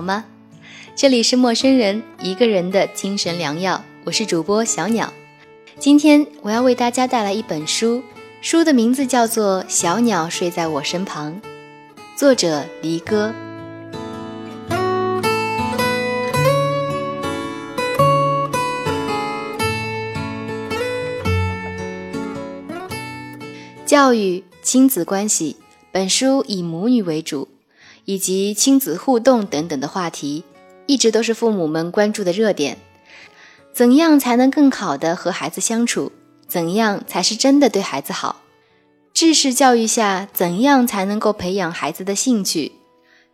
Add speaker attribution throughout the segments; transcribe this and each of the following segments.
Speaker 1: 好吗？这里是陌生人一个人的精神良药，我是主播小鸟。今天我要为大家带来一本书，书的名字叫做《小鸟睡在我身旁》，作者离歌。教育、亲子关系，本书以母女为主，以及亲子互动等等的话题，一直都是父母们关注的热点。怎样才能更好的和孩子相处？怎样才是真的对孩子好？知识教育下，怎样才能够培养孩子的兴趣？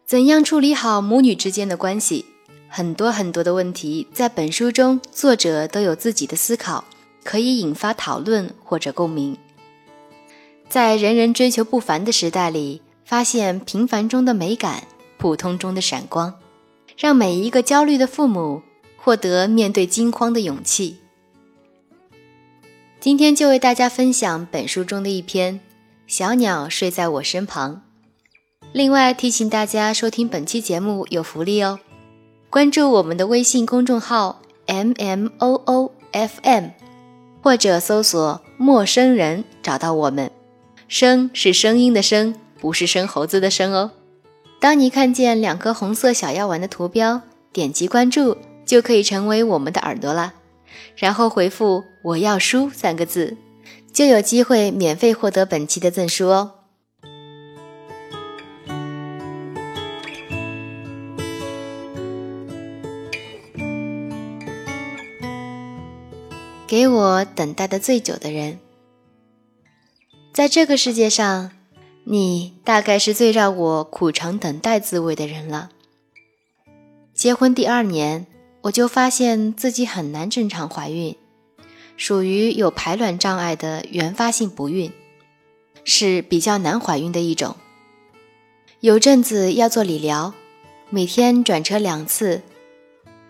Speaker 1: 怎样处理好母女之间的关系？很多很多的问题，在本书中，作者都有自己的思考，可以引发讨论或者共鸣。在人人追求不凡的时代里，发现平凡中的美感，普通中的闪光，让每一个焦虑的父母获得面对惊慌的勇气。今天就为大家分享本书中的一篇《小鸟睡在我身旁》。另外提醒大家，收听本期节目有福利哦！关注我们的微信公众号 m m o o f m，或者搜索“陌生人”找到我们。声是声音的声，不是生猴子的生哦。当你看见两颗红色小药丸的图标，点击关注就可以成为我们的耳朵啦。然后回复“我要书”三个字，就有机会免费获得本期的赠书哦。给我等待的最久的人。在这个世界上，你大概是最让我苦尝等待滋味的人了。结婚第二年，我就发现自己很难正常怀孕，属于有排卵障碍的原发性不孕，是比较难怀孕的一种。有阵子要做理疗，每天转车两次，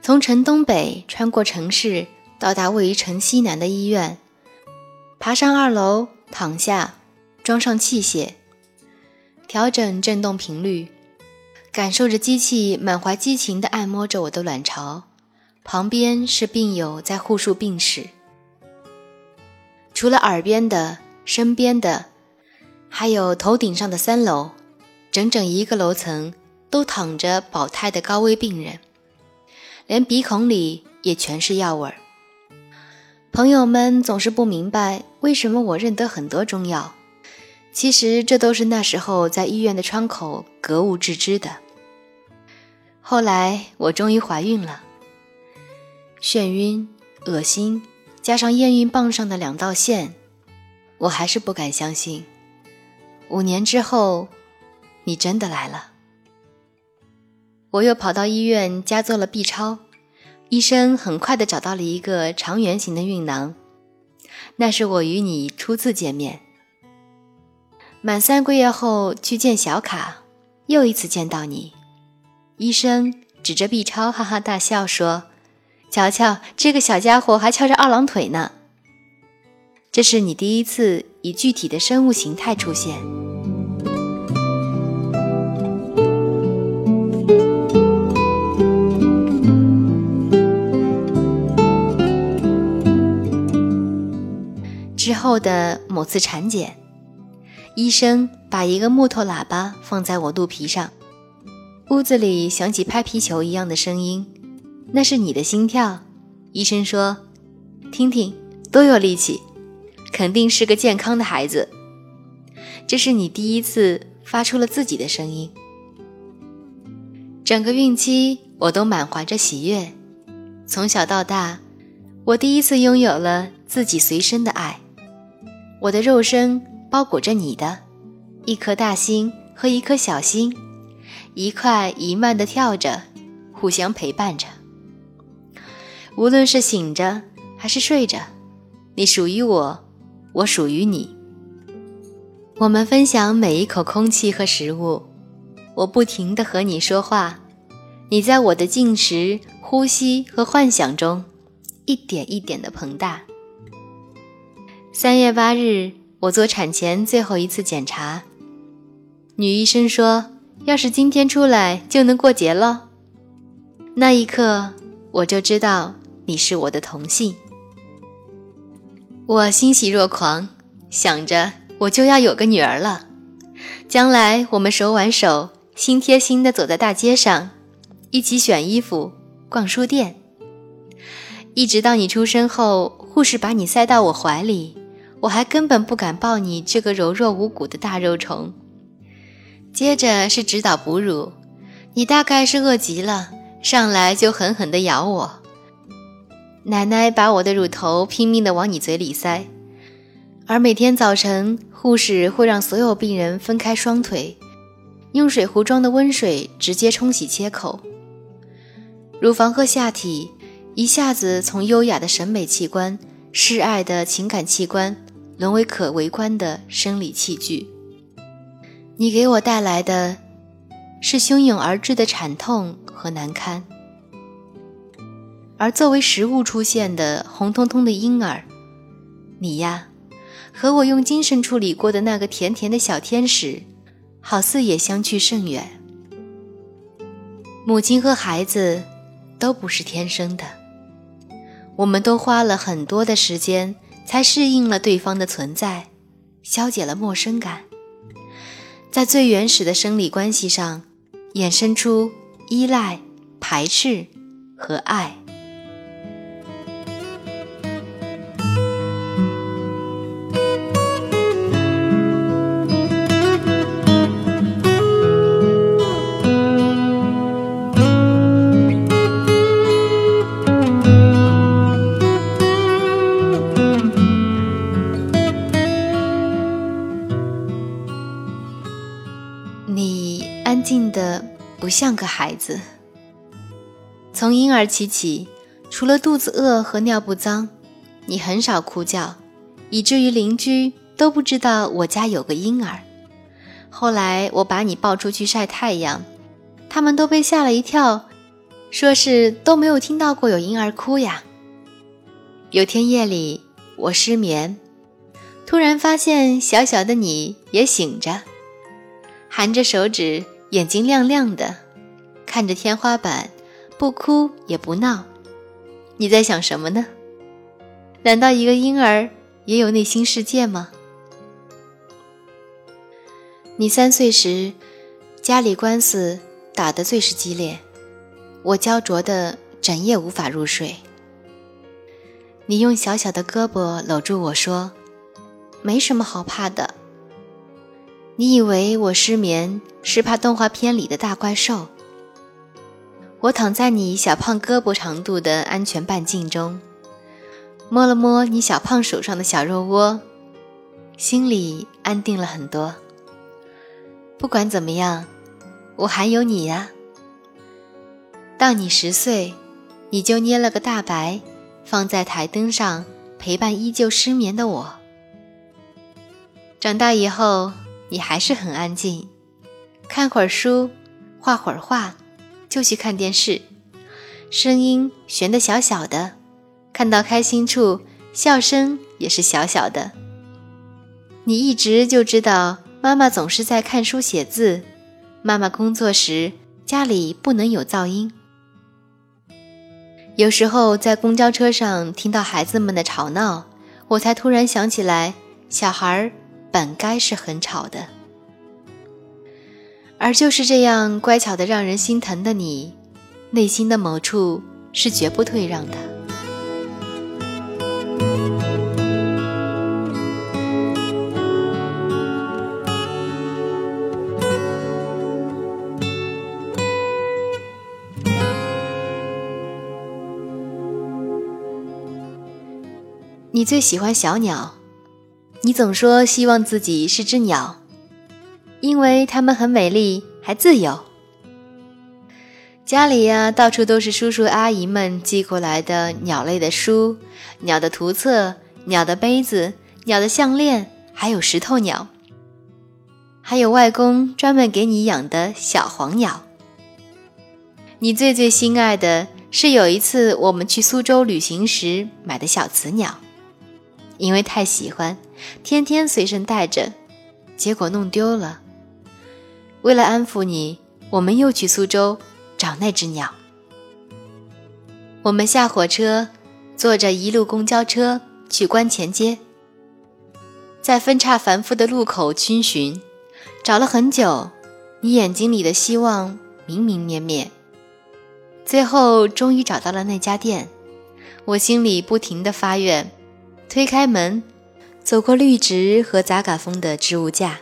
Speaker 1: 从城东北穿过城市，到达位于城西南的医院，爬上二楼。躺下，装上器械，调整振动频率，感受着机器满怀激情地按摩着我的卵巢。旁边是病友在护述病史，除了耳边的、身边的，还有头顶上的三楼，整整一个楼层都躺着保胎的高危病人，连鼻孔里也全是药味儿。朋友们总是不明白为什么我认得很多中药，其实这都是那时候在医院的窗口格物致知的。后来我终于怀孕了，眩晕、恶心，加上验孕棒上的两道线，我还是不敢相信。五年之后，你真的来了。我又跑到医院加做了 B 超。医生很快的找到了一个长圆形的孕囊，那是我与你初次见面。满三个月后去见小卡，又一次见到你。医生指着 B 超哈哈大笑说：“瞧瞧，这个小家伙还翘着二郎腿呢。”这是你第一次以具体的生物形态出现。之后的某次产检，医生把一个木头喇叭放在我肚皮上，屋子里响起拍皮球一样的声音，那是你的心跳。医生说：“听听，多有力气，肯定是个健康的孩子。”这是你第一次发出了自己的声音。整个孕期，我都满怀着喜悦。从小到大，我第一次拥有了自己随身的爱。我的肉身包裹着你的，一颗大心和一颗小心，一快一慢的跳着，互相陪伴着。无论是醒着还是睡着，你属于我，我属于你。我们分享每一口空气和食物，我不停地和你说话，你在我的进食、呼吸和幻想中，一点一点的膨大。三月八日，我做产前最后一次检查。女医生说：“要是今天出来，就能过节了。”那一刻，我就知道你是我的同性。我欣喜若狂，想着我就要有个女儿了。将来我们手挽手，心贴心的走在大街上，一起选衣服、逛书店，一直到你出生后，护士把你塞到我怀里，我还根本不敢抱你这个柔弱无骨的大肉虫。接着是指导哺乳，你大概是饿极了，上来就狠狠地咬我。奶奶把我的乳头拼命地往你嘴里塞。而每天早晨，护士会让所有病人分开双腿，用水壶装的温水直接冲洗切口。乳房和下体一下子从优雅的审美器官、示爱的情感器官，沦为可围观的生理器具。你给我带来的，是汹涌而至的惨痛和难堪。而作为食物出现的红彤彤的婴儿，你呀。和我用精神处理过的那个甜甜的小天使，好似也相去甚远。母亲和孩子都不是天生的，我们都花了很多的时间才适应了对方的存在，消解了陌生感，在最原始的生理关系上，衍生出依赖、排斥和爱。个孩子。从婴儿期起，除了肚子饿和尿布脏，你很少哭叫，以至于邻居都不知道我家有个婴儿。后来我把你抱出去晒太阳，他们都被吓了一跳，说是都没有听到过有婴儿哭呀。有天夜里我失眠，突然发现小小的你也醒着，含着手指。眼睛亮亮的，看着天花板，不哭也不闹。你在想什么呢？难道一个婴儿也有内心世界吗？你三岁时，家里官司打得最是激烈，我焦灼的整夜无法入睡。你用小小的胳膊搂住我说：“没什么好怕的。”你以为我失眠是怕动画片里的大怪兽？我躺在你小胖胳膊长度的安全半径中，摸了摸你小胖手上的小肉窝，心里安定了很多。不管怎么样，我还有你呀。到你十岁，你就捏了个大白，放在台灯上陪伴依旧失眠的我。长大以后。你还是很安静，看会儿书，画会儿画，就去看电视，声音悬得小小的，看到开心处，笑声也是小小的。你一直就知道，妈妈总是在看书写字，妈妈工作时家里不能有噪音。有时候在公交车上听到孩子们的吵闹，我才突然想起来，小孩儿。本该是很吵的，而就是这样乖巧的让人心疼的你，内心的某处是绝不退让的。你最喜欢小鸟。你总说希望自己是只鸟，因为它们很美丽，还自由。家里呀，到处都是叔叔阿姨们寄过来的鸟类的书、鸟的图册、鸟的杯子、鸟的项链，还有石头鸟，还有外公专门给你养的小黄鸟。你最最心爱的是有一次我们去苏州旅行时买的小雌鸟。因为太喜欢，天天随身带着，结果弄丢了。为了安抚你，我们又去苏州找那只鸟。我们下火车，坐着一路公交车去观前街，在分岔繁复的路口逡巡，找了很久，你眼睛里的希望明明灭灭，最后终于找到了那家店。我心里不停地发愿，推开门，走过绿植和杂嘎风的植物架。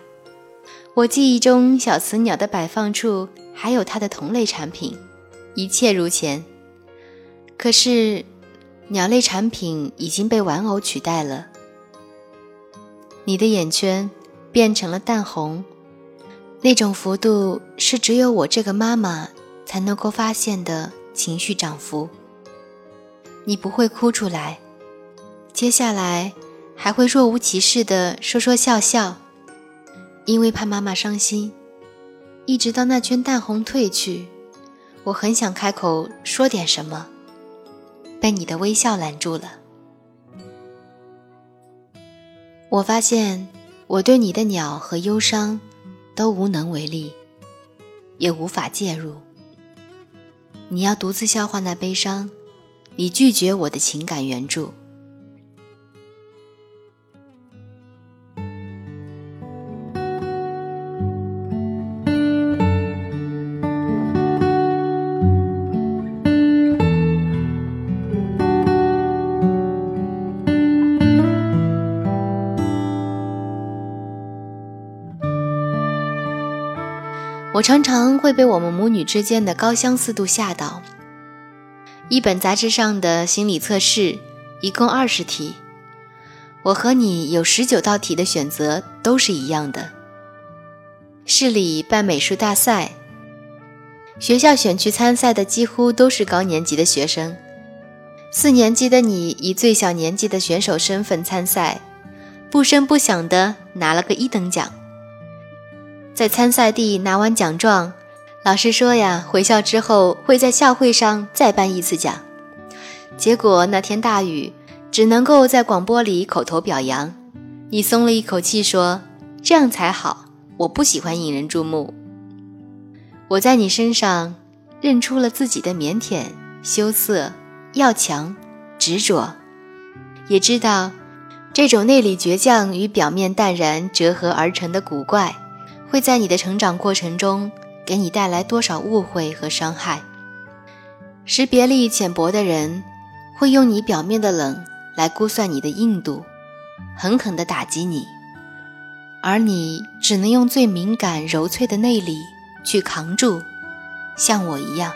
Speaker 1: 我记忆中小雌鸟的摆放处还有它的同类产品，一切如前。可是，鸟类产品已经被玩偶取代了。你的眼圈变成了淡红，那种幅度是只有我这个妈妈才能够发现的情绪涨幅。你不会哭出来，接下来还会若无其事的说说笑笑，因为怕妈妈伤心。一直到那圈淡红褪去，我很想开口说点什么，被你的微笑拦住了。我发现我对你的鸟和忧伤都无能为力，也无法介入。你要独自消化那悲伤。你拒绝我的情感援助。我常常会被我们母女之间的高相似度吓到。一本杂志上的心理测试，一共二十题。我和你有十九道题的选择都是一样的。市里办美术大赛，学校选去参赛的几乎都是高年级的学生。四年级的你以最小年纪的选手身份参赛，不声不响的拿了个一等奖。在参赛地拿完奖状。老师说呀，回校之后会在校会上再颁一次奖。结果那天大雨，只能够在广播里口头表扬。你松了一口气，说：“这样才好，我不喜欢引人注目。”我在你身上认出了自己的腼腆、羞涩、要强、执着，也知道这种内里倔强与表面淡然折合而成的古怪，会在你的成长过程中。给你带来多少误会和伤害？识别力浅薄的人，会用你表面的冷来估算你的硬度，狠狠地打击你，而你只能用最敏感柔脆的内里去扛住，像我一样。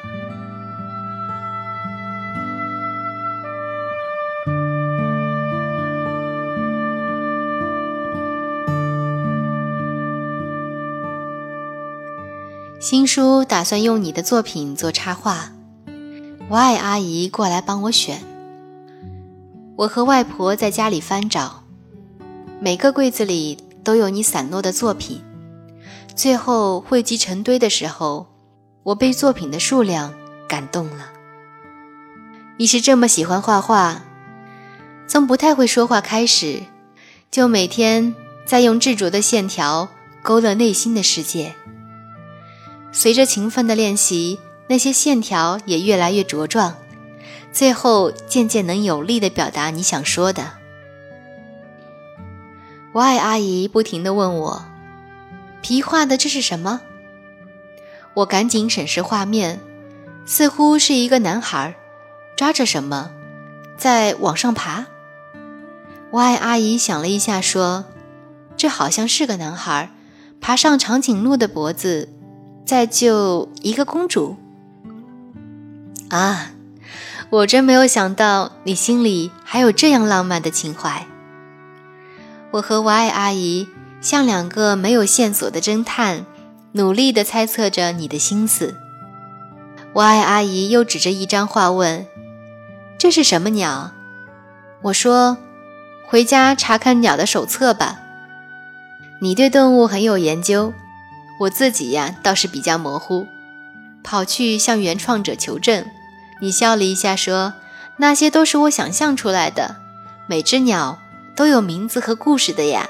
Speaker 1: 新书打算用你的作品做插画，我爱阿姨过来帮我选。我和外婆在家里翻找，每个柜子里都有你散落的作品。最后汇集成堆的时候，我被作品的数量感动了。你是这么喜欢画画，从不太会说话开始，就每天在用执着的线条勾勒内心的世界。随着勤奋的练习，那些线条也越来越茁壮，最后渐渐能有力地表达你想说的。我爱阿姨不停地问我：“皮画的这是什么？”我赶紧审视画面，似乎是一个男孩抓着什么在往上爬。我爱阿姨想了一下，说：“这好像是个男孩，爬上长颈鹿的脖子。”再救一个公主啊！我真没有想到你心里还有这样浪漫的情怀。我和我爱阿姨像两个没有线索的侦探，努力地猜测着你的心思。我爱阿姨又指着一张画问：“这是什么鸟？”我说：“回家查看鸟的手册吧。”你对动物很有研究。我自己呀倒是比较模糊。跑去向原创者求证你笑了一下说那些都是我想象出来的每只鸟都有名字和故事的呀。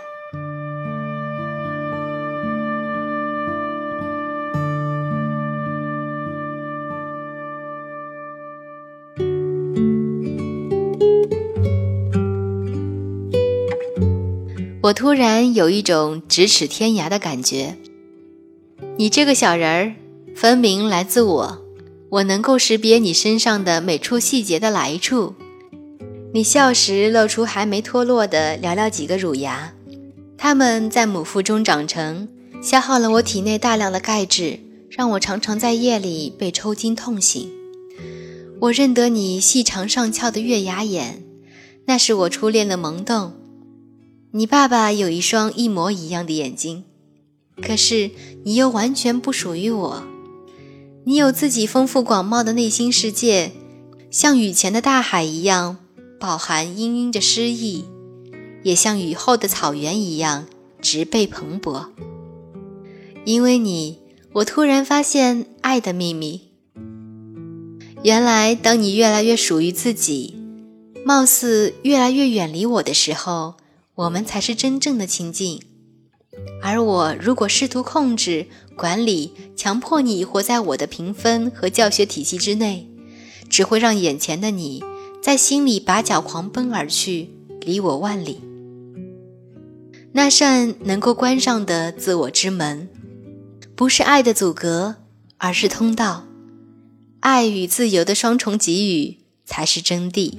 Speaker 1: 我突然有一种咫尺天涯的感觉你这个小人儿，分明来自我。我能够识别你身上的每处细节的来处。你笑时露出还没脱落的寥寥几个乳牙，它们在母腹中长成，消耗了我体内大量的钙质，让我常常在夜里被抽筋痛醒。我认得你细长上翘的月牙眼，那是我初恋的萌动。你爸爸有一双一模一样的眼睛，可是你又完全不属于我。你有自己丰富广袤的内心世界，像雨前的大海一样，饱含氤氲的诗意，也像雨后的草原一样植被蓬勃。因为你，我突然发现爱的秘密。原来，当你越来越属于自己，貌似越来越远离我的时候，我们才是真正的亲近。而我如果试图控制、管理、强迫你活在我的评分和教学体系之内，只会让眼前的你在心里拔脚狂奔而去，离我万里。那扇能够关上的自我之门，不是爱的阻隔，而是通道。爱与自由的双重给予才是真谛。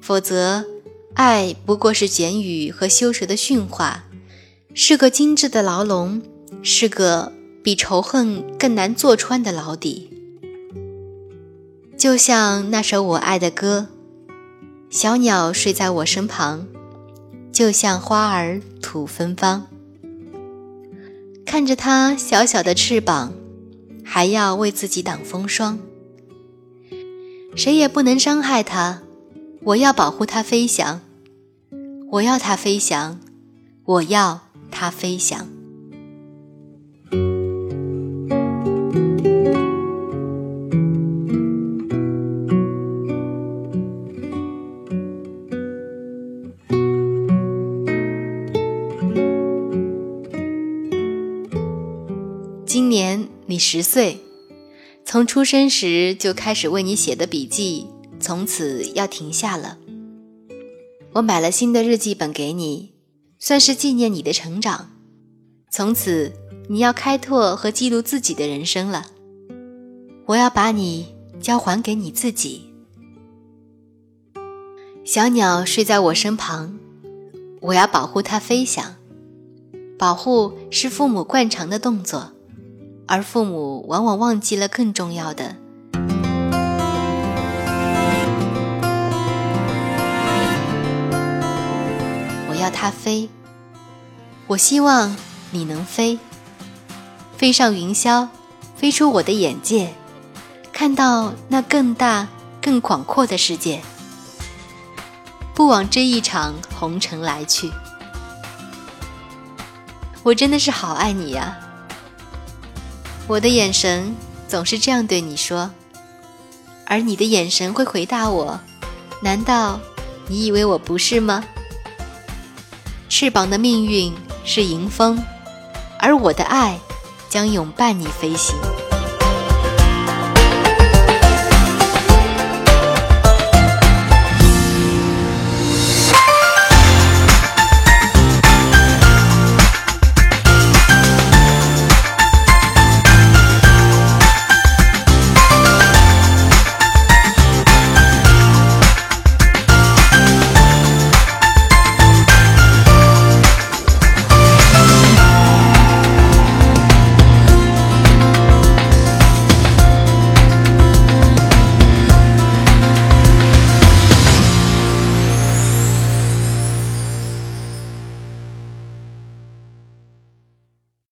Speaker 1: 否则，爱不过是简语和修舌的驯化。是个精致的牢笼，是个比仇恨更难坐穿的牢底。就像那首我爱的歌，小鸟睡在我身旁，就像花儿吐芬芳。看着它小小的翅膀，还要为自己挡风霜。谁也不能伤害它，我要保护它飞翔，我要它飞翔，我要。它飞翔。今年你十岁，从出生时就开始为你写的笔记，从此要停下了。我买了新的日记本给你。算是纪念你的成长，从此你要开拓和记录自己的人生了。我要把你交还给你自己。小鸟睡在我身旁，我要保护它飞翔。保护是父母惯常的动作，而父母往往忘记了更重要的。我要它飞，我希望你能飞，飞上云霄，飞出我的眼界，看到那更大、更广阔的世界，不枉这一场红尘来去。我真的是好爱你呀！我的眼神总是这样对你说，而你的眼神会回答我。难道你以为我不是吗？翅膀的命运是迎风，而我的爱将永伴你飞行。